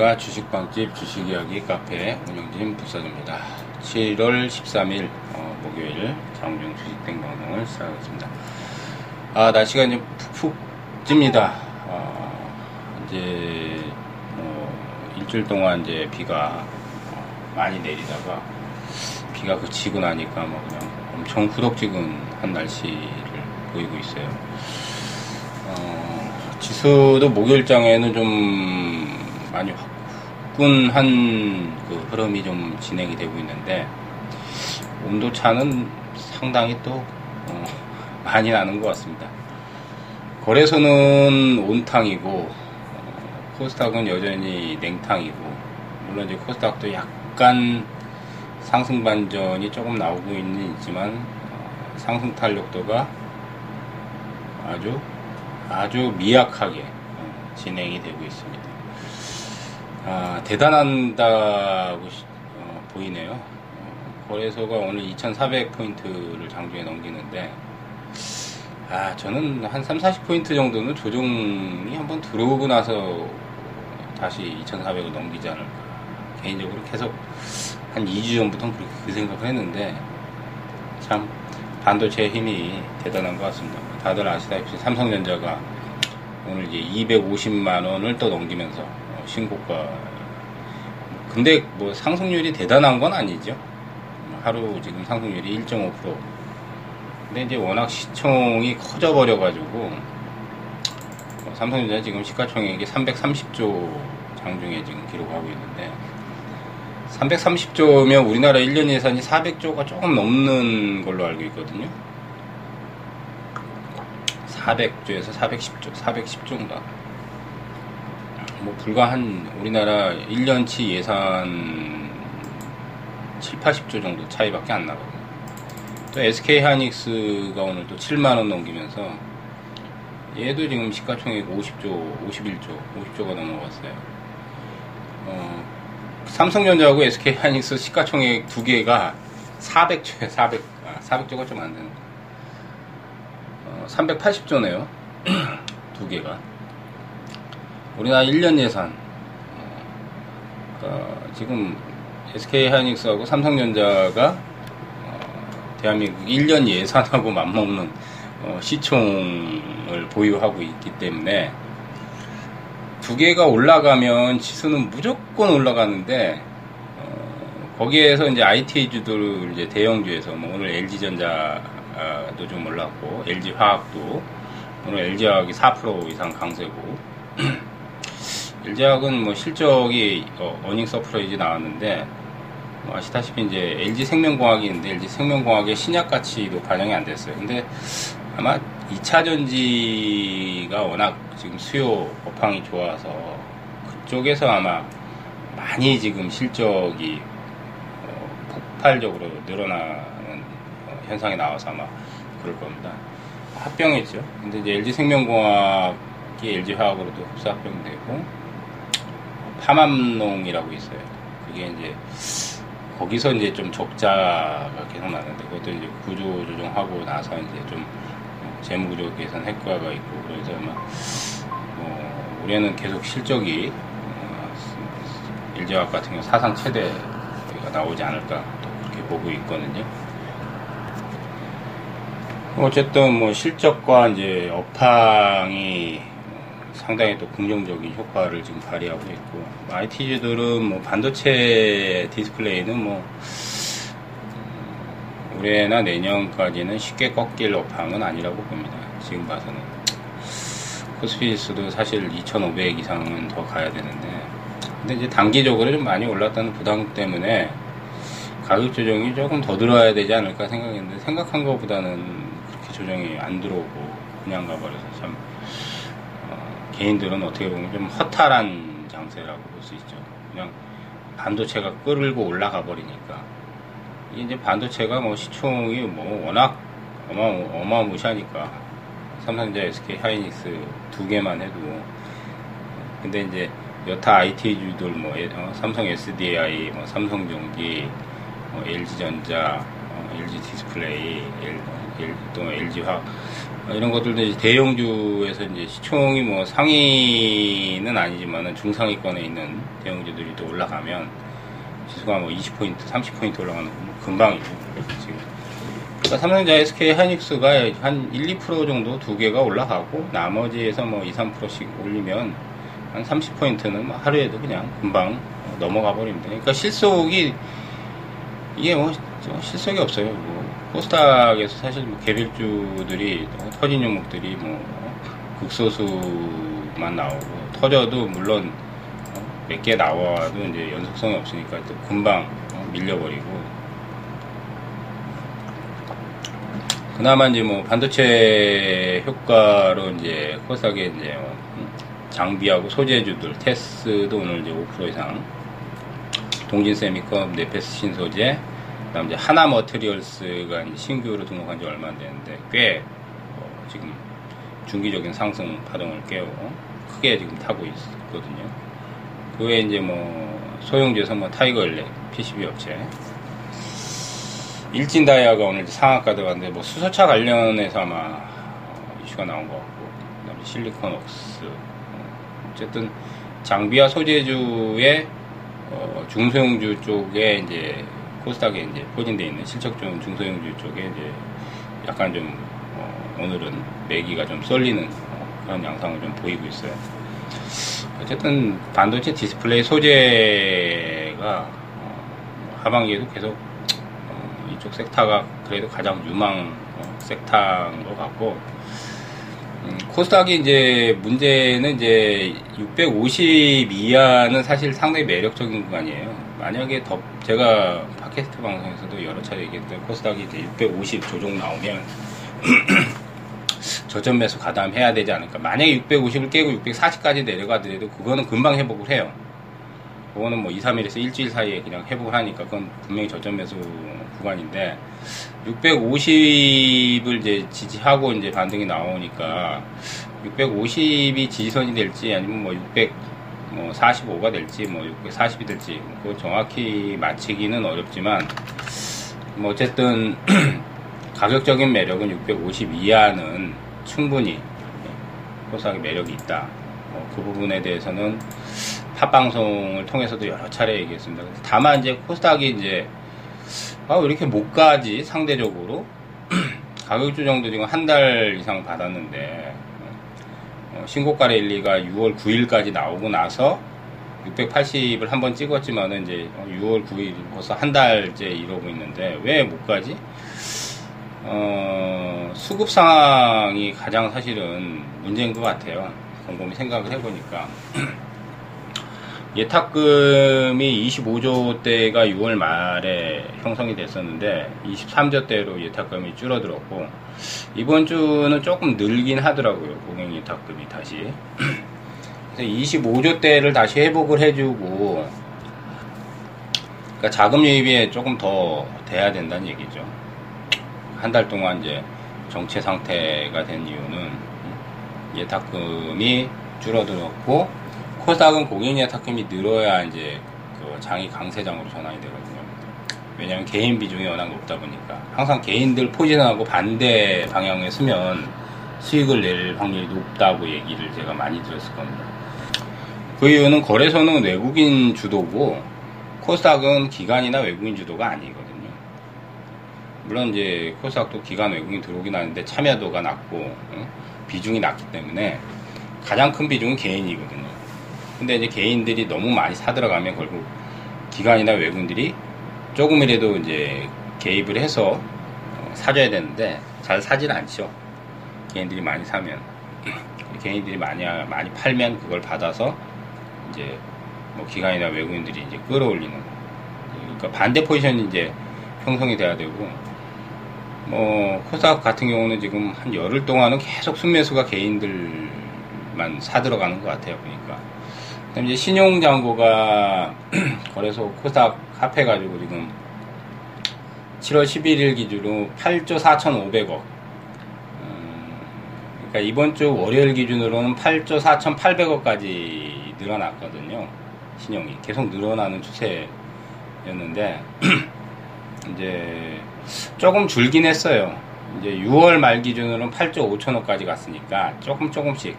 안녕하십니까. 주식방집 주식이야기 카페 운영진 부사입니다. 7월 13일 어, 목요일 장중 주식땡 방송을 시작하겠습니다. 아 날씨가 이제 푹푹 찝니다. 어, 이제 뭐 일주일 동안 이제 비가 어, 많이 내리다가 비가 그치고 나니까 뭐 그냥 엄청 후덥지근한 날씨를 보이고 있어요. 어, 지수도 목요일장에는 좀 많이 화끈한 그 흐름이 좀 진행이 되고 있는데 온도 차는 상당히 또 어, 많이 나는 것 같습니다. 거래소는 온탕이고 어, 코스닥은 여전히 냉탕이고 물론 이제 코스닥도 약간 상승 반전이 조금 나오고 있는 있지만 어, 상승 탄력도가 아주 아주 미약하게 어, 진행이 되고 있습니다. 아, 대단한다고 어, 보이네요. 어, 거래소가 오늘 2,400포인트를 장중에 넘기는데, 아, 저는 한 3, 40포인트 정도는 조정이 한번 들어오고 나서 다시 2,400을 넘기지 않을까. 개인적으로 계속 한 2주 전부터 그렇게 그 생각을 했는데, 참, 반도체 힘이 대단한 것 같습니다. 다들 아시다시피 삼성전자가 오늘 이제 250만 원을 또 넘기면서 신고가. 근데 뭐 상승률이 대단한 건 아니죠. 하루 지금 상승률이 1.5%. 근데 이제 워낙 시총이 커져버려가지고, 뭐 삼성전자 지금 시가총액이 330조 장중에 지금 기록하고 있는데, 330조면 우리나라 1년 예산이 400조가 조금 넘는 걸로 알고 있거든요. 400조에서 410조, 410조인가. 뭐 불과 한 우리나라 1년치 예산 7, 80조 정도 차이밖에 안 나거든요. 또 SK 하이닉스가 오늘 또 7만 원 넘기면서 얘도 지금 시가총액 50조, 51조, 50조가 넘어갔어요. 어, 삼성전자하고 SK 하이닉스 시가총액 두 개가 400조에 400, 아, 400조가 좀 안 되는. 어, 380조네요. 두 개가. 우리나라 1년 예산. 어, 지금 SK 하이닉스하고 삼성전자가 어, 대한민국 1년 예산하고 맞먹는 어, 시총을 보유하고 있기 때문에 두 개가 올라가면 지수는 무조건 올라가는데 어, 거기에서 이제 IT주들 이제 대형주에서 뭐 오늘 LG전자도 좀 올랐고 LG화학도 오늘 LG화학이 4% 이상 강세고 LG화학은 뭐 실적이 어, earning surprise 나왔는데 뭐 아시다시피 이제 LG 생명공학이 있는데 LG 생명공학의 신약 가치도 반영이 안 됐어요. 근데 아마 2차 전지가 워낙 지금 수요 업황이 좋아서 그쪽에서 아마 많이 지금 실적이 어, 폭발적으로 늘어나는 어, 현상이 나와서 아마 그럴 겁니다. 합병했죠. 근데 이제 LG 생명공학이 LG 화학으로도 흡수 합병되고 파맘농이라고 있어요. 그게 이제 거기서 이제 좀 적자가 계속 나는데 그것도 이제 구조 조정하고 나서 이제 좀 재무 구조 개선 효과가 있고 그래서 아마 뭐 올해는 계속 실적이 어, 일제학 같은 경우 사상 최대가 나오지 않을까 또 그렇게 보고 있거든요. 어쨌든 뭐 실적과 이제 업황이 상당히 또 긍정적인 효과를 지금 발휘하고 있고 IT주들은 뭐 반도체 디스플레이는 뭐 올해나 내년까지는 쉽게 꺾일 업황은 아니라고 봅니다. 지금 봐서는 코스피지수도 사실 2,500 이상은 더 가야 되는데 근데 이제 단기적으로 좀 많이 올랐다는 부담 때문에 가격 조정이 조금 더 들어와야 되지 않을까 생각했는데 생각한 것보다는 그렇게 조정이 안 들어오고 그냥 가버려서 참 개인들은 어떻게 보면 좀 허탈한 장세라고 볼 수 있죠. 그냥 반도체가 끌고 올라가 버리니까. 이제 반도체가 뭐 시총이 뭐 워낙 어마, 어마무시하니까. 삼성전자, SK 하이닉스 두 개만 해도. 근데 이제 여타 IT주들 뭐 어, 삼성 SDI, 뭐 삼성전기, 뭐 LG전자, 어, LG 디스플레이, 또 LG화학 이런 것들도 이제 대형주에서 이제 시총이 뭐 상위는 아니지만은 중상위권에 있는 대형주들이 또 올라가면 지수가 뭐 20포인트, 30포인트 올라가는 건 금방이고 지금. 그러니까 삼성전자, SK 하이닉스가 한 1, 2% 정도 두 개가 올라가고 나머지에서 뭐 2, 3%씩 올리면 한 30포인트는 뭐 하루에도 그냥 금방 넘어가 버립니다. 그러니까 실속이 이게 뭐 실속이 없어요. 뭐 코스닥에서 사실 뭐 개별주들이 터진 종목들이 뭐 극소수만 나오고 터져도 물론 몇 개 나와도 이제 연속성이 없으니까 또 금방 밀려버리고. 그나마 이제 뭐 반도체 효과로 이제 코스닥에 이제 뭐 장비하고 소재주들 테스도 오늘 이제 5% 이상. 동진 세미컴 네페스 신소재 그다음 이제 하나 머트리얼스가 신규로 등록한 지 얼마 안 됐는데 꽤 어, 지금 중기적인 상승 파동을 깨고 크게 지금 타고 있거든요. 그 외에 이제 뭐 소형주에서 뭐 타이거 일렉 PCB 업체 일진 다이아가 오늘 상한가 들어갔는데 뭐 수소차 관련해서 아마 어, 이슈가 나온 것 같고 그다음에 실리콘웍스 어, 어쨌든 장비와 소재주의 어, 중소형주 쪽에 이제 코스닥에 이제 포진되어 있는 실적 좋은 중소형주 쪽에 이제 약간 좀 어, 오늘은 매기가 좀 쏠리는 어, 그런 양상을 좀 보이고 있어요. 어쨌든 반도체 디스플레이 소재가 어, 하반기에도 계속 어, 이쪽 섹터가 그래도 가장 유망 어, 섹터인 것 같고 음, 코스닥이 이제 문제는 이제 650 이하는 사실 상당히 매력적인 구간이에요. 만약에 더 제가 팟캐스트 방송에서도 여러 차례 얘기했던 코스닥이 이제 650 조정 나오면 저점 매수 가담해야 되지 않을까. 만약에 650을 깨고 640까지 내려가더라도 그거는 금방 회복을 해요. 그거는 뭐 2, 3일에서 일주일 사이에 그냥 회복을 하니까 그건 분명히 저점 매수 구간인데 650을 이제 지지하고 이제 반등이 나오니까 650이 지지선이 될지 아니면 뭐 600, 뭐 45가 될지 뭐 640이 될지 그거 정확히 맞히기는 어렵지만 뭐 어쨌든 가격적인 매력은 650 이하는 충분히 코스닥의 매력이 있다. 뭐 그 부분에 대해서는 팟방송을 통해서도 여러 차례 얘기했습니다. 다만 이제 코스닥이 이제 아, 왜 이렇게 못 가지 상대적으로 가격 조정도 지금 한 달 이상 받았는데 어, 신고가 랠리가 6월 9일까지 나오고 나서 680을 한번 찍었지만은 이제 6월 9일 벌써 한 달째 이러고 있는데 왜 못 가지? 어, 수급 상황이 가장 사실은 문제인 것 같아요. 곰곰이 생각을 해보니까. 예탁금이 25조 대가 6월 말에 형성이 됐었는데 23조 대로 예탁금이 줄어들었고 이번 주는 조금 늘긴 하더라고요 고객 예탁금이 다시 그래서 25조 대를 다시 회복을 해주고 그러니까 자금 유입이 조금 더 돼야 된다는 얘기죠 한 달 동안 이제 정체 상태가 된 이유는 예탁금이 줄어들었고 코스닥은 고객 예탁금이 늘어야 이제 그 장이 강세장으로 전환이 되거든요. 왜냐하면 개인 비중이 워낙 높다 보니까 항상 개인들 포진하고 반대 방향에 쓰면 수익을 낼 확률이 높다고 얘기를 제가 많이 들었을 겁니다. 그 이유는 거래소는 외국인 주도고 코스닥은 기관이나 외국인 주도가 아니거든요. 물론 이제 코스닥도 기관 외국인 들어오긴 하는데 참여도가 낮고 비중이 낮기 때문에 가장 큰 비중은 개인이거든요. 근데 이제 개인들이 너무 많이 사들어가면 결국 기관이나 외국인들이 조금이라도 이제 개입을 해서 어, 사줘야 되는데 잘 사질 않죠. 개인들이 많이 사면. 개인들이 많이 많이 팔면 그걸 받아서 이제 뭐 기관이나 외국인들이 이제 끌어올리는. 그러니까 반대 포지션이 이제 형성이 돼야 되고 뭐 코스닥 같은 경우는 지금 한 열흘 동안은 계속 순매수가 개인들만 사들어가는 것 같아요 보니까 그다음 이제 신용장고가 거래소 코스닥 합해가지고 지금 7월 11일 기준으로 8조 4,500억. 음, 그러니까 이번 주 월요일 기준으로는 8조 4,800억까지 늘어났거든요. 신용이 계속 늘어나는 추세였는데 이제 조금 줄긴 했어요. 이제 6월 말 기준으로는 8조 5천억까지 갔으니까 조금 조금씩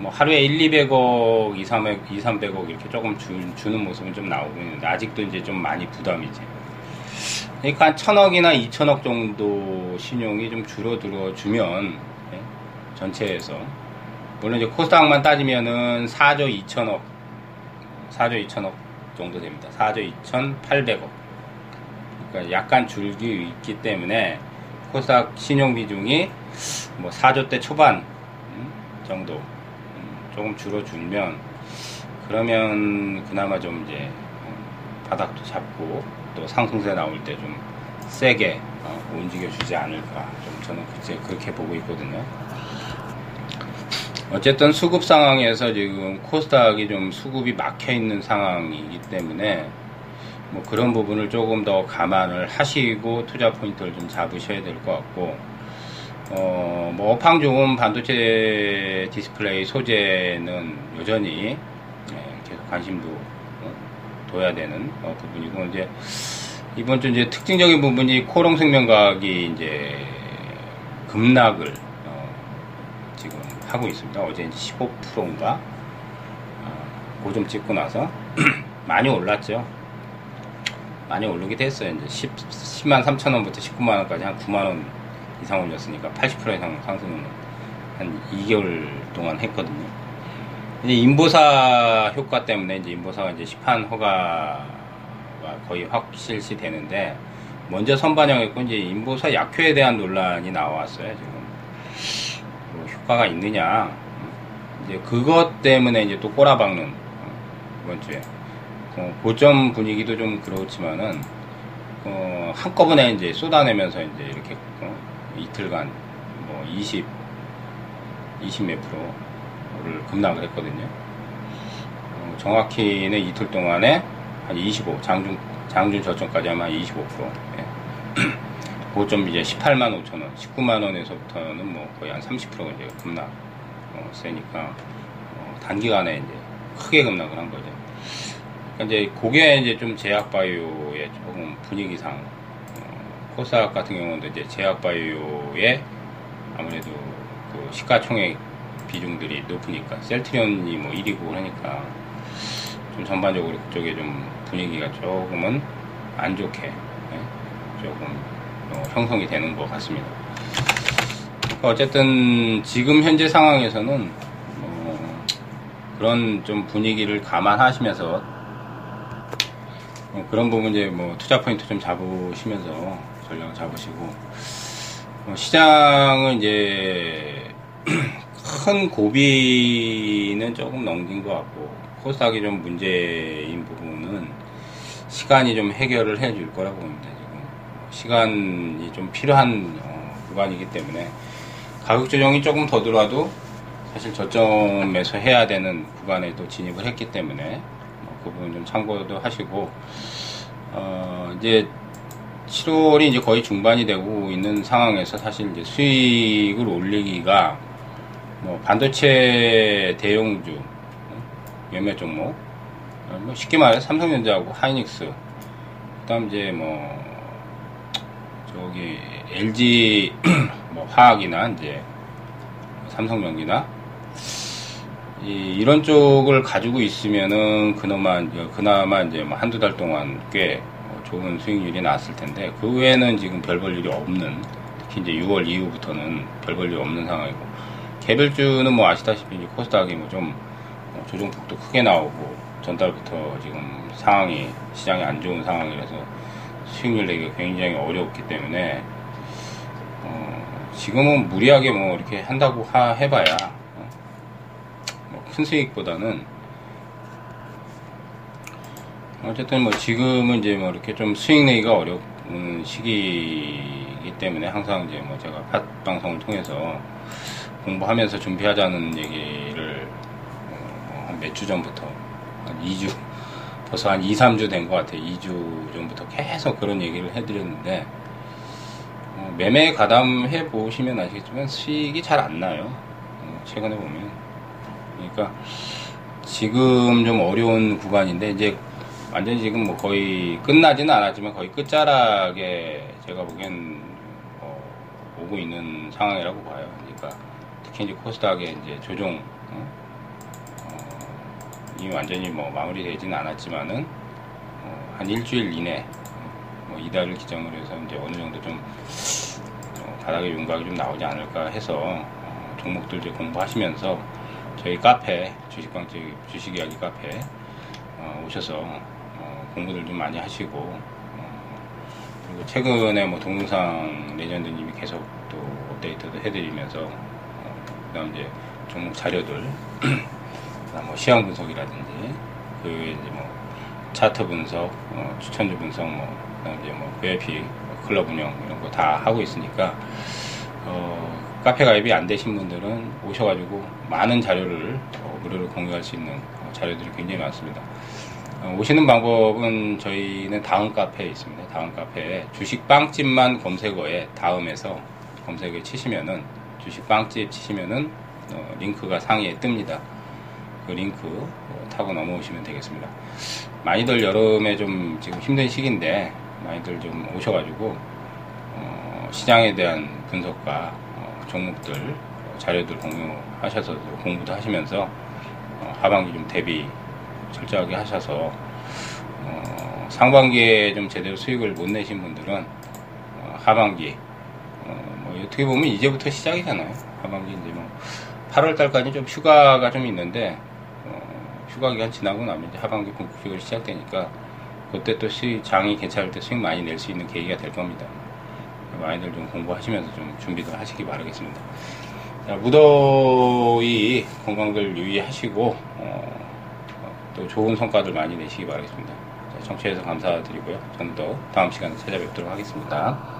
뭐 하루에 1, 200억, 2, 300, 2, 300억 이렇게 조금 주, 주는 모습은 좀 나오고 있는데 아직도 이제 좀 많이 부담이지. 그러니까 한 천억이나 2천억 정도 신용이 좀 줄어들어 주면 예? 전체에서 물론 이제 코스닥만 따지면은 4조 2천억 4조 2천억 정도 됩니다. 4조 2,800억. 그러니까 약간 줄기 있기 때문에 코스닥 신용 비중이 뭐 4조 대 초반 음, 정도 음, 조금 줄어주면 그러면 그나마 좀 이제 음, 바닥도 잡고 또 상승세 나올 때 좀 세게 어, 움직여 주지 않을까 좀 저는 그제 그렇게 보고 있거든요. 어쨌든 수급 상황에서 지금 코스닥이 좀 수급이 막혀 있는 상황이기 때문에 뭐 그런 부분을 조금 더 감안을 하시고 투자 포인트를 좀 잡으셔야 될 것 같고 어, 뭐 업황 좋은 반도체 디스플레이 소재는 여전히 예, 계속 관심도 어, 둬야 되는 어, 부분이고 이제 이번 주 이제 특징적인 부분이 코오롱 생명과학이 이제 급락을 어, 지금 하고 있습니다. 어제 이제 15%인가 어, 고점 찍고 나서 많이 올랐죠. 많이 오르기도 했어요. 이제 10, 10만 3천 원부터 19만 원까지 한 9만 원 이상 올렸으니까 80% 이상 상승은 한 2개월 동안 했거든요. 이제 인보사 효과 때문에 이제 인보사가 이제 시판 허가가 거의 확실시 되는데 먼저 선반영했고 이제 인보사 약효에 대한 논란이 나왔어요 지금. 뭐 효과가 있느냐. 이제 그것 때문에 이제 또 꼬라박는 이번 주에. 어, 고점 분위기도 좀 그렇지만은 어, 한꺼번에 이제 쏟아내면서 이제 이렇게 어, 이틀간 뭐 20, 20몇 프로를 급락을 했거든요. 어, 정확히는 이틀 동안에 한 25, 장중, 장중 저점까지 한 25%. 예. 고점 이제 18만 5천 원, 19만 원에서부터는 뭐 거의 한 30% 이제 급락, 어, 세니까, 어, 단기간에 이제 크게 급락을 한 거죠. 이제 그게 이제 좀 제약바이오의 조금 분위기상 어, 코스닥 같은 경우는 이제 제약바이오의 아무래도 그 시가총액 비중들이 높으니까 셀트리온이 뭐 1위고 그러니까 좀 전반적으로 그쪽에 좀 분위기가 조금은 안 좋게 예, 조금 어, 형성이 되는 것 같습니다. 그러니까 어쨌든 지금 현재 상황에서는 어, 그런 좀 분위기를 감안하시면서 어, 그런 부분 이제 뭐 투자 포인트 좀 잡으시면서 전략 잡으시고 어, 시장은 이제 큰 고비는 조금 넘긴 것 같고 코스닥이 좀 문제인 부분은 시간이 좀 해결을 해줄 거라고 봅니다 지금. 시간이 좀 필요한 어, 구간이기 때문에 가격 조정이 조금 더 들어와도 사실 저점에서 해야 되는 구간에 또 진입을 했기 때문에 그 부분 좀 참고도 하시고 어 이제 7월이 이제 거의 중반이 되고 있는 상황에서 사실 이제 수익을 올리기가 뭐 반도체 대용주 몇몇 종목 뭐 쉽게 말해 삼성전자하고 하이닉스 그다음 이제 뭐 저기 LG 뭐 화학이나 이제 삼성전기나 이, 런 쪽을 가지고 있으면은 그나마 그나마 이제 뭐 한두 달 동안 꽤 좋은 수익률이 나왔을 텐데 그 외에는 지금 별 볼 일이 없는 특히 이제 6월 이후부터는 별 볼 일이 없는 상황이고 개별주는 뭐 아시다시피 이제 코스닥이 뭐좀 뭐 조정폭도 크게 나오고 전달부터 지금 상황이 시장이 안 좋은 상황이라서 수익률 내기가 굉장히 어렵기 때문에 어, 지금은 무리하게 뭐 이렇게 한다고 하, 해봐야 큰 수익보다는 어쨌든 뭐 지금은 이제 뭐 이렇게 좀 수익 내기가 어려운 시기이기 때문에 항상 이제 뭐 제가 팟 방송을 통해서 공부하면서 준비하자는 얘기를 어 한몇 주 전부터 한 2주 벌써 한 2, 3주 된 것 같아요. 2주 전부터 계속 그런 얘기를 해드렸는데 어 매매 가담해 보시면 아시겠지만 수익이 잘 안 나요. 어 최근에 보면 그러니까 지금 좀 어려운 구간인데 이제 완전히 지금 뭐 거의 끝나지는 않았지만 거의 끝자락에 제가 보기엔 어, 나오고 있는 상황이라고 봐요. 그러니까 특히 이제 코스닥의 이제 조정 어? 어, 이 완전히 뭐 마무리되지는 않았지만은 어, 한 일주일 이내 어, 뭐 이달을 기점으로 해서 이제 어느 정도 좀 어, 바닥의 윤곽이 좀 나오지 않을까 해서 어, 종목들 이제 공부하시면서 저희 카페 주식광 주식 이야기 카페 어, 오셔서 어, 공부들 좀 많이 하시고 어, 그리고 최근에 뭐 동영상 레전드님이 계속 또 업데이트도 해드리면서 어, 그다음 이제 종목 자료들 뭐 시황 분석이라든지 그 이제 뭐 차트 분석, 어, 추천주 분석 뭐 그다음 이제 뭐 VIP 클럽 운영 이런 거 다 하고 있으니까 어, 카페 가입이 안 되신 분들은 오셔가지고 많은 자료를 어, 무료로 공유할 수 있는 어, 자료들이 굉장히 많습니다. 어, 오시는 방법은 저희는 다음 카페에 있습니다. 다음 카페에 주식 빵집만 검색어에 다음에서 검색에 치시면은 주식 빵집 치시면은 어, 링크가 상위에 뜹니다. 그 링크 어, 타고 넘어오시면 되겠습니다. 많이들 여름에 좀 지금 힘든 시기인데 많이들 좀 오셔가지고 어, 시장에 대한 분석과 어, 종목들 어, 자료들 공유하셔서 공부도 하시면서 어, 하반기 좀 대비 철저하게 하셔서 어, 상반기에 좀 제대로 수익을 못 내신 분들은 어, 하반기 어, 뭐 어떻게 보면 이제부터 시작이잖아요. 하반기 이제 뭐 8월 달까지 좀 휴가가 좀 있는데 어, 휴가 기간 지나고 나면 이제 하반기 본격적으로 시작되니까 그때 또 수익 장이 괜찮을 때 수익 많이 낼 수 있는 계기가 될 겁니다. 많이들 좀 공부하시면서 좀 준비를 하시기 바라겠습니다. 자, 무더위 건강들 유의하시고 어, 또 좋은 성과들 많이 내시기 바라겠습니다. 자, 청취해서 감사드리고요. 저는 또 다음 시간에 찾아뵙도록 하겠습니다.